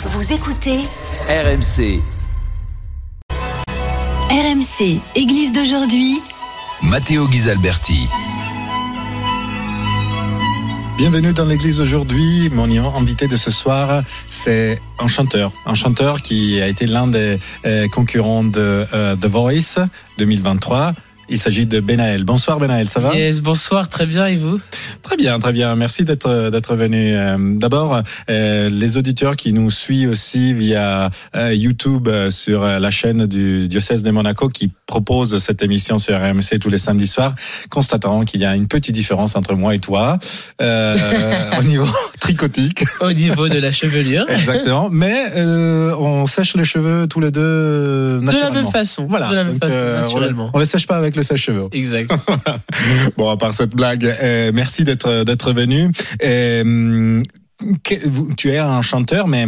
Vous écoutez RMC, RMC, Église d'aujourd'hui. Matteo Ghisalberti. Bienvenue dans l'église aujourd'hui. Mon invité de ce soir, c'est un chanteur. Un chanteur qui a été l'un des euh, concurrents de euh, The Voice 2023. Il s'agit de Benaël. Bonsoir Benaël, ça va? Yes, bonsoir, très bien et vous? Très bien, très bien. Merci d'être d'être venu. Euh, D'abord, euh, les auditeurs qui nous suivent aussi via euh, YouTube sur la chaîne du diocèse de Monaco qui propose cette émission sur RMC tous les samedis soirs, constateront qu'il y a une petite différence entre moi et toi euh, au niveau tricotique. Au niveau de la chevelure. Exactement. Mais euh, on sèche les cheveux tous les deux De la naturellement. même façon. Voilà. De la même Donc, façon, euh, on, naturellement. on les sèche pas avec le sèche-cheveux. Exact. bon, à part cette blague, euh, merci d'être d'être venu. Euh, tu es un chanteur, mais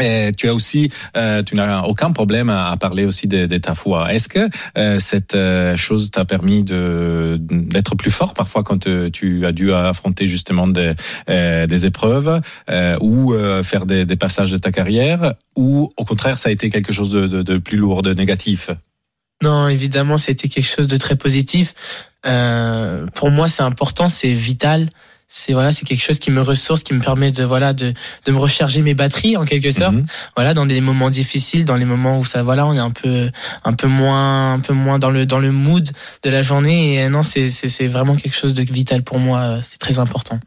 euh, tu as aussi, euh, tu n'as aucun problème à, parler aussi de, de ta foi. Est-ce que euh, cette euh, chose t'a permis de d'être plus fort parfois quand tu as dû affronter justement des, des épreuves ou faire des, des passages de ta carrière, ou au contraire ça a été quelque chose de, de, de plus lourd, de négatif? Non, évidemment, c'était quelque chose de très positif. Euh, pour moi, c'est important, c'est vital. C'est voilà, c'est quelque chose qui me ressource, qui me permet de voilà de de me recharger mes batteries en quelque sorte. Mhm. Voilà, dans des moments difficiles, dans les moments où ça voilà, on est un peu un peu moins un peu moins dans le dans le mood de la journée. Et euh, non, c'est c'est c'est vraiment quelque chose de vital pour moi. euh, C'est très important.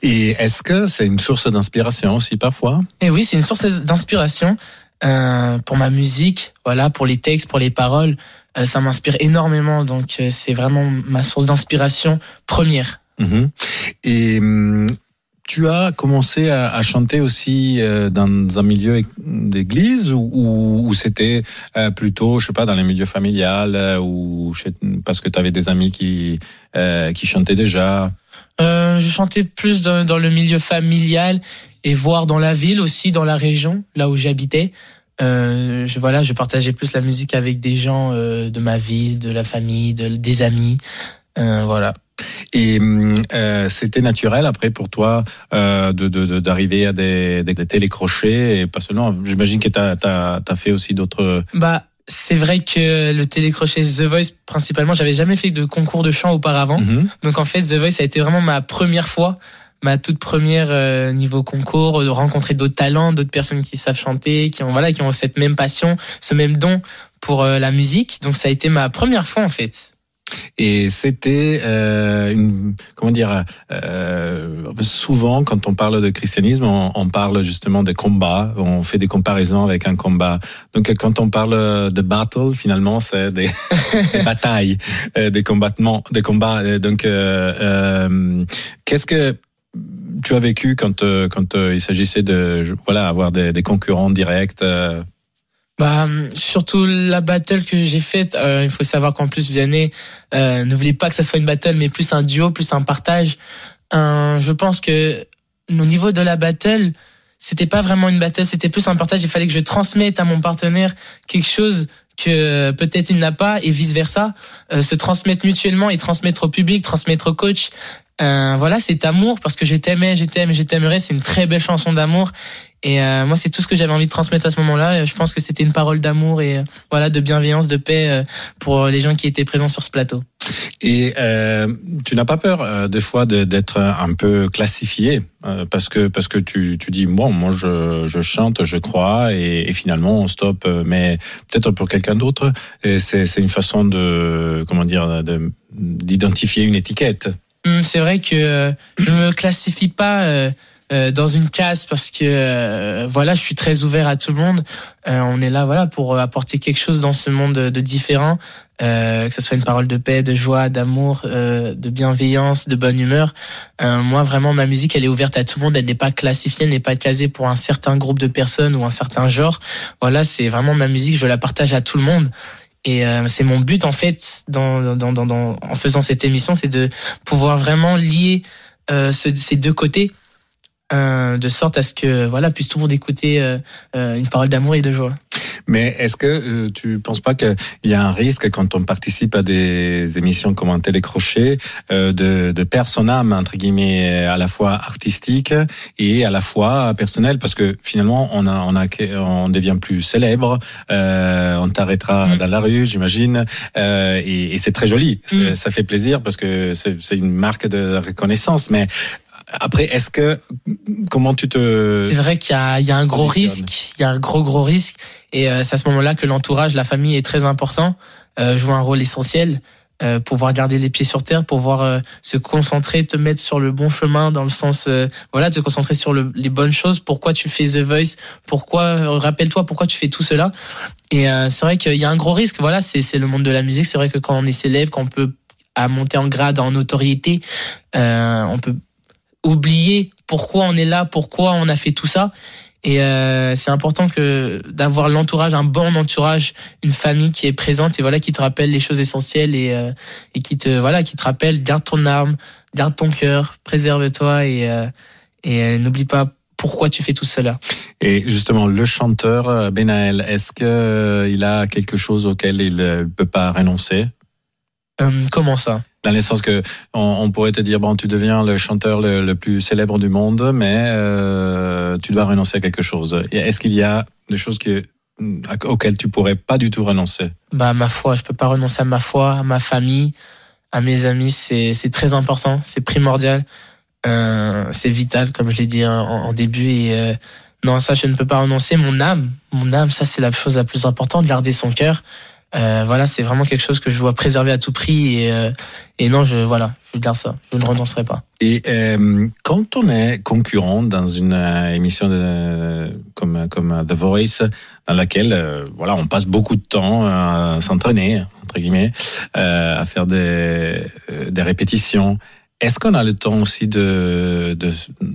Et est-ce que c'est une source d'inspiration aussi parfois? Et oui, c'est une source d'inspiration euh, pour ma musique, voilà, pour les textes, pour les paroles. Euh, ça m'inspire énormément, donc euh, c'est vraiment ma source d'inspiration première. Mhm. Et hum, tu as commencé à, à chanter aussi euh, dans un milieu d'église ou, ou, ou c'était euh, plutôt, je sais pas, dans les milieux familial euh, ou chez- parce que tu avais des amis qui qui chantaient déjà? Je chantais plus dans, dans le milieu familial et voire dans la ville aussi, dans la région, là où j'habitais. Euh, je voilà, je partageais plus la musique avec des gens euh, de ma ville, de la famille, de, des amis. Euh, voilà. Et euh, c'était naturel après pour toi euh, de de- de- d'arriver à des, des, des télécrochets et pas seulement. J'imagine que tu as, as, fait aussi d'autres. Bah, c'est vrai que le télécrochet The Voice, principalement, j'avais jamais fait de concours de chant auparavant. Mhm. Donc en fait, The Voice a été vraiment ma première fois, ma toute première euh, niveau concours, de rencontrer d'autres talents, d'autres personnes qui savent chanter, qui ont voilà, qui ont cette même passion, ce même don pour euh, la musique. Donc ça a été ma première fois en fait. Et c'était euh, une comment dire euh, souvent quand on parle de christianisme, on, on parle justement des combats, on fait des comparaisons avec un combat. Donc quand on parle de battle, finalement, c'est des, des batailles, euh, des combattements, des combats. Donc euh, euh, qu'est-ce que tu as vécu quand euh, quand euh, il s'agissait de voilà avoir des, concurrents directs euh, Bah, surtout la battle que j'ai faite, il faut savoir qu'en plus Vianney euh, voulait pas que ça soit une battle, mais plus un duo, plus un partage. Je pense que au niveau de la battle, c'était pas vraiment une battle, c'était plus un partage. Il fallait que je transmette à mon partenaire quelque chose que peut-être il n'a pas et vice versa. Se transmettre mutuellement et transmettre au public, transmettre au coach. Euh, voilà, cet amour parce que je t'aimais, je t'aime, je t'aimerais. C'est une très belle chanson d'amour. Et euh, moi, c'est tout ce que j'avais envie de transmettre à ce moment-là. Je pense que c'était une parole d'amour et euh, voilà de bienveillance, de paix euh, pour les gens qui étaient présents sur ce plateau. Et euh, tu n'as pas peur euh, des fois d'être un peu classifié euh, parce que parce que tu, tu dis bon moi je, je chante je crois et, et finalement on stoppe euh, mais peut-être pour quelqu'un d'autre c'est une façon de comment dire de d'identifier une étiquette. Hum, C'est vrai que euh, je me classifie pas euh, euh, dans une case parce que voilà, je suis très ouvert à tout le monde. On est là voilà pour apporter quelque chose dans ce monde de, différent, que ce soit une parole de paix, de joie, d'amour, de bienveillance, de bonne humeur. Moi vraiment ma musique elle est ouverte à tout le monde, elle n'est pas classifiée, elle n'est pas casée pour un certain groupe de personnes ou un certain genre. Voilà, c'est vraiment ma musique, je la partage à tout le monde. Et euh, c'est mon but en fait, dans, en faisant cette émission, c'est de pouvoir vraiment lier euh, ce- ces deux côtés, euh, de sorte à ce que voilà puisse tout le monde écouter euh, euh, une parole d'amour et de joie. Mais est-ce que euh, tu penses pas qu'il y a un risque quand on participe à des émissions comme un télécrochet euh, de, de perdre son âme entre guillemets à la fois artistique et à la fois personnelle? Parce que finalement on a on a on devient plus célèbre, euh, on t'arrêtera Mm. dans la rue, j'imagine, euh, et, et c'est très joli, Mm. ça fait plaisir parce que c'est c'est une marque de reconnaissance. Mais après, est-ce que comment tu te C'est vrai qu'il y a, il y a un gros risque, il y a un gros gros risque, et euh, c'est à ce moment-là que l'entourage, la famille est très important, euh, joue un rôle essentiel. Euh, pouvoir garder les pieds sur terre, pouvoir euh, se concentrer, te mettre sur le bon chemin dans le sens, euh, voilà, te concentrer sur le- les bonnes choses. Pourquoi tu fais The Voice? Pourquoi euh, Rappelle-toi pourquoi tu fais tout cela? Et euh, c'est vrai qu'il y a un gros risque. Voilà, c'est c'est le monde de la musique. C'est vrai que quand on est célèbre, quand on peut à monter en grade, en notoriété, euh, on peut oublier pourquoi on est là, pourquoi on a fait tout ça. Et euh, c'est important que d'avoir l'entourage, un bon entourage, une famille qui est présente et voilà qui te rappelle les choses essentielles et euh, et qui te voilà qui te rappelle garde ton arme, garde ton cœur, préserve-toi et euh, et euh, n'oublie pas pourquoi tu fais tout cela. Et justement, le chanteur euh, Benaël, est-ce que euh, a quelque chose auquel il ne peut pas renoncer? Euh, comment ça? Dans le sens que on, on pourrait te dire bon, tu deviens le chanteur le, le plus célèbre du monde, mais euh, tu dois renoncer à quelque chose. Est-ce qu'il y a des choses que, auxquelles tu pourrais pas du tout renoncer? Bah ma foi, je peux pas renoncer à ma foi, à ma famille, à mes amis, c'est très important, c'est primordial, euh, c'est vital comme je l'ai dit en, en début et non ça je ne peux pas renoncer. Mon âme, mon âme, ça c'est la chose la plus importante, garder son cœur. Euh, voilà, c'est vraiment quelque chose que je dois préserver à tout prix et euh, et non je voilà, je garde ça, je ne renoncerai pas. Et euh, quand on est concurrent dans une euh, émission de, comme, comme The Voice, dans laquelle euh, voilà, on passe beaucoup de temps à s'entraîner, entre guillemets, euh, à faire des, euh, des répétitions, est-ce qu'on a le temps aussi de, de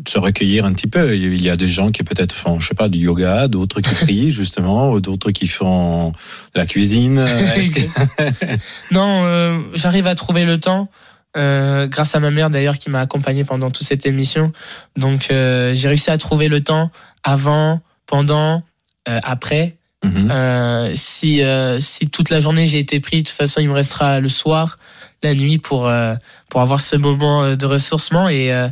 se recueillir un petit peu? Il y a des gens qui peut-être font, je sais pas, du yoga, d'autres qui prient justement, ou d'autres qui font de la cuisine. Non, euh, j'arrive à trouver le temps. euh, grâce à ma mère d'ailleurs qui m'a accompagné pendant toute cette émission. Donc euh, j'ai réussi à trouver le temps avant, pendant, après. Mhm. Si si toute la journée j'ai été pris, de toute façon il me restera le soir, la nuit pour euh, pour avoir ce moment euh, de ressourcement et euh,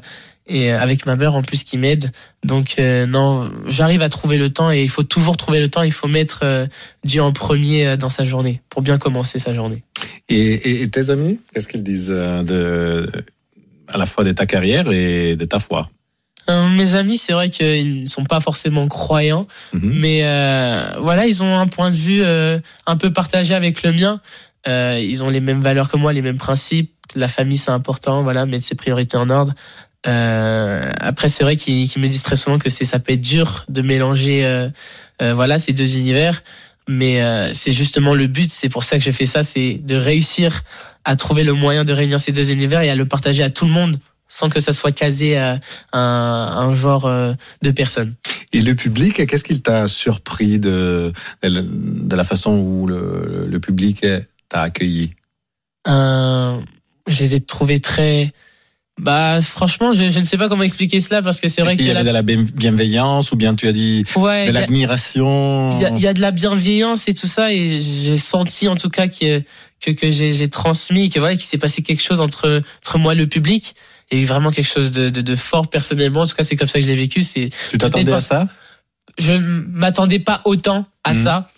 et avec ma mère en plus qui m'aide. Donc euh, non, j'arrive à trouver le temps et il faut toujours trouver le temps. Il faut mettre euh, Dieu en premier euh, dans sa journée pour bien commencer sa journée. Et, et- et tes amis, qu'est-ce qu'ils disent de, à la fois de ta carrière et de ta foi? Mes amis, c'est vrai qu'ils ne sont pas forcément croyants, Mhm. mais voilà, ils ont un point de vue un peu partagé avec le mien. Euh, ils ont les mêmes valeurs que moi, les mêmes principes. La famille, c'est important, voilà, mettre ses priorités en ordre. Euh, après, c'est vrai qu'ils qu'ils me disent très souvent que c'est ça peut être dur de mélanger, euh, euh, voilà, ces deux univers. Mais euh, c'est justement le but. C'est pour ça que je fais ça, c'est de réussir à trouver le moyen de réunir ces deux univers et à le partager à tout le monde sans que ça soit casé à un, un genre euh, de personnes. Et le public, qu'est-ce qu'il t'a surpris de, de, la façon où le, le public t'a accueilli Euh, je les ai trouvés très. Bah, franchement, je, je ne sais pas comment expliquer cela parce que c'est vrai qu'il y y a avait de la bien- bienveillance ou bien tu as dit ouais, de l'admiration il y, a, il y a de la bienveillance et tout ça et j'ai senti en tout cas que que, que j'ai transmis que voilà qu'il s'est passé quelque chose entre entre moi et le public et vraiment quelque chose de, de, de fort personnellement en tout cas c'est comme ça que je l'ai vécu c'est Tu t'attendais pas- à ça? Je m'attendais pas autant à Mhm. ça,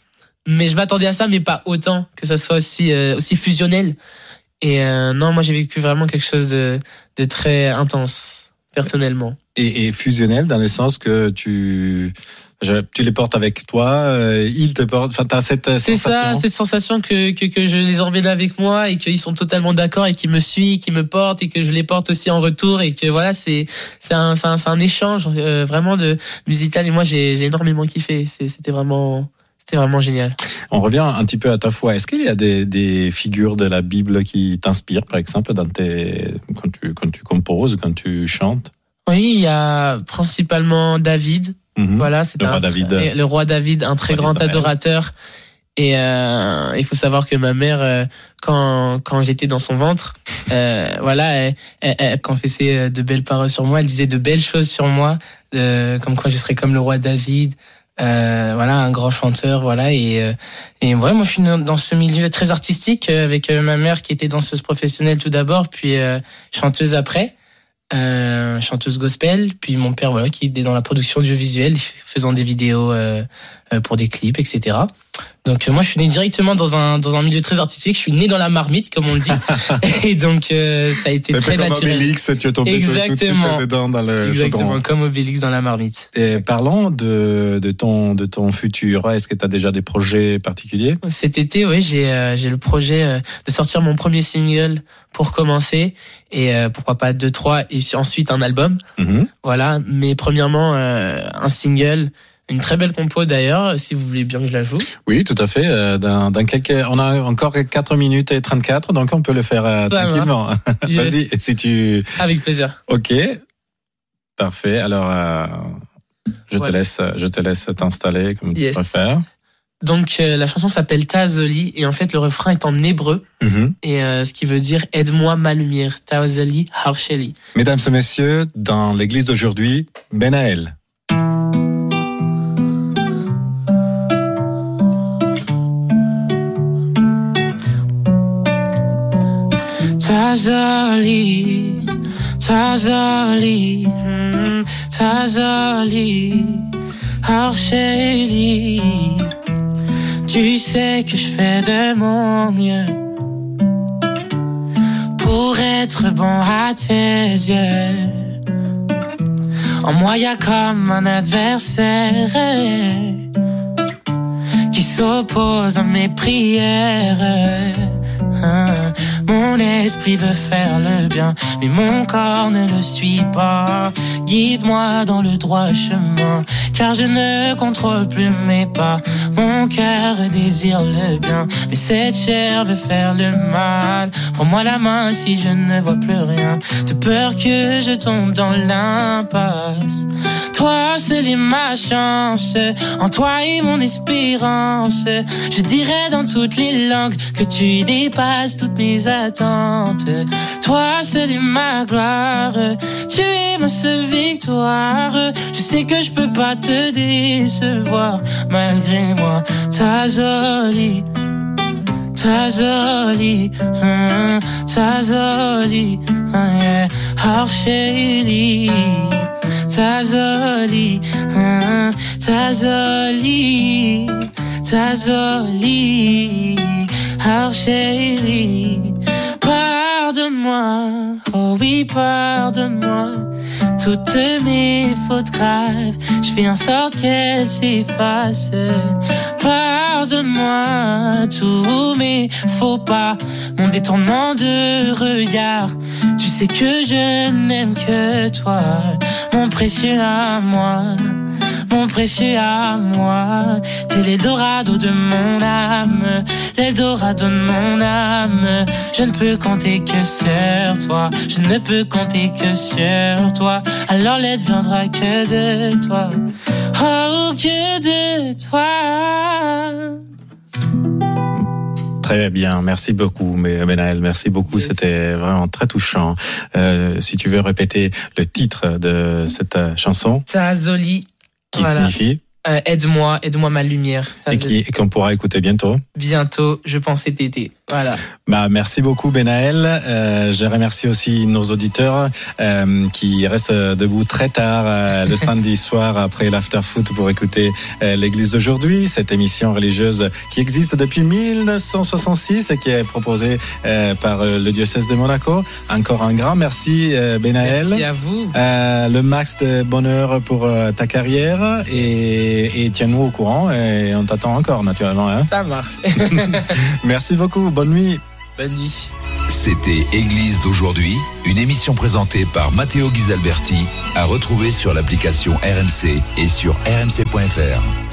mais je m'attendais à ça, mais pas autant que ça soit aussi euh, aussi fusionnel. Et euh, non, moi j'ai vécu vraiment quelque chose de de très intense personnellement. et, et fusionnel dans le sens que tu tu les portes avec toi, euh, ils te portent. Enfin, t'as cette C'est ça, sensation. cette sensation que, que que je les emmène avec moi et qu'ils sont totalement d'accord et qu'ils me suivent, qu'ils me portent et que je les porte aussi en retour et que voilà c'est c'est un c'est un, un échange euh, vraiment de musical et moi j'ai j'ai énormément kiffé. C'était vraiment c'était vraiment génial. On revient un petit peu à ta foi. Est-ce qu'il y a des, des figures de la Bible qui t'inspirent, par exemple, dans tes, quand, tu, quand tu composes, quand tu chantes? Oui, il y a principalement David. Mhm. Voilà, c'est Le un- roi David. Le roi David, un très grand adorateur. Et euh, il faut savoir que ma mère, euh, quand quand j'étais dans son ventre, euh, voilà, elle, elle, elle confessait de belles paroles sur moi. Elle disait de belles choses sur moi, comme quoi je serais comme le roi David. Euh, voilà, un grand chanteur, voilà. Et, euh, et ouais, moi, je suis dans ce milieu très artistique euh, avec euh, ma mère qui était danseuse professionnelle tout d'abord, puis euh, chanteuse après, euh, chanteuse gospel, puis mon père, voilà, qui est dans la production audiovisuelle, faisant des vidéos pour des clips, etc. Donc euh, moi, je suis né directement dans un dans un milieu très artistique. Je suis né dans la marmite, comme on le dit, et donc euh, ça a été très comme naturel. Obélix, tu es tombé tout de suite Exactement. dedans dans le Exactement, chaudron. comme Obélix dans la marmite. Et parlons de, de, ton, de ton futur. Est-ce que tu as déjà des projets particuliers? Cet été, oui, j'ai euh, j'ai le projet de sortir mon premier single pour commencer et pourquoi pas deux trois et ensuite un album. Mhm. Voilà, mais premièrement un single, une très belle compo d'ailleurs, si vous voulez bien que je la joue. Oui, tout à fait. Euh, Dans, dans quelques, on a encore 4 minutes et 34, donc on peut le faire euh, tranquillement. Yes. Vas-y, si tu... Avec plaisir. Ok, parfait. Alors, euh, je, te laisse, je te laisse t'installer comme Yes. tu préfères. Donc euh, la chanson s'appelle Tazoli et en fait le refrain est en hébreu Mhm. et euh, ce qui veut dire aide-moi ma lumière. Tazoli Harsheli. Mesdames et messieurs, dans l'église d'aujourd'hui, Benaël. Tazoli, Tazoli, hmm, Tazoli, Archeli. Tu sais que je fais de mon mieux pour être bon à tes yeux. En moi, y a comme un adversaire qui s'oppose à mes prières. Hein. Esprit veut faire le bien, mais mon corps ne le suit pas. Guide-moi dans le droit chemin, car je ne contrôle plus mes pas. Mon cœur désire le bien, mais cette chair veut faire le mal. Prends-moi la main si je ne vois plus rien, de peur que je tombe dans l'impasse. Toi seul est ma chance, en toi est mon espérance. Je dirais dans toutes les langues que tu dépasses toutes mes attentes. Toi seul ma gloire, tu es ma seule victoire. Je sais que je peux pas te décevoir malgré moi. Ta jolie. Ta jolie, hum, ta jolie, ah, yeah. Oh, chérie, ta jolie, hum, ta jolie, ta jolie. Oh oui, pardonne-moi. Toutes mes fautes graves, je fais en sorte qu'elles s'effacent. Pardonne-moi tous mes faux pas, mon détournement de regard. Tu sais que je n'aime que toi, mon précieux à moi, mon précieux à moi. T'es l'Eldorado de mon âme, l'Eldorado de mon âme. Je ne peux compter que sur toi, je ne peux compter que sur toi. Alors l'aide viendra que de toi, oh que de toi. Très bien, merci beaucoup, mais Benaël, merci beaucoup. Yes. C'était vraiment très touchant. Euh, si tu veux répéter le titre de cette euh, chanson, Tazoli, qui Voilà. signifie? Euh, aide-moi, aide-moi ma lumière. et qui- et qu'on pourra écouter bientôt. Bientôt, je pense cet été. Voilà. Bah, merci beaucoup Benaël. Euh, je remercie aussi nos auditeurs euh, qui restent debout très tard euh, le samedi soir après l'after foot pour écouter euh, l'Église d'aujourd'hui, cette émission religieuse qui existe depuis 1966 et qui est proposée euh, par le diocèse de Monaco. Encore un grand merci euh, Benaël. Merci à vous. Euh, le max de bonheur pour ta carrière et, et tiens-nous au courant et on t'attend encore naturellement. Hein. Ça marche. Merci beaucoup, bonne nuit. Bonne nuit. C'était Église d'aujourd'hui, une émission présentée par Matteo Ghisalberti, à retrouver sur l'application RMC et sur rmc.fr.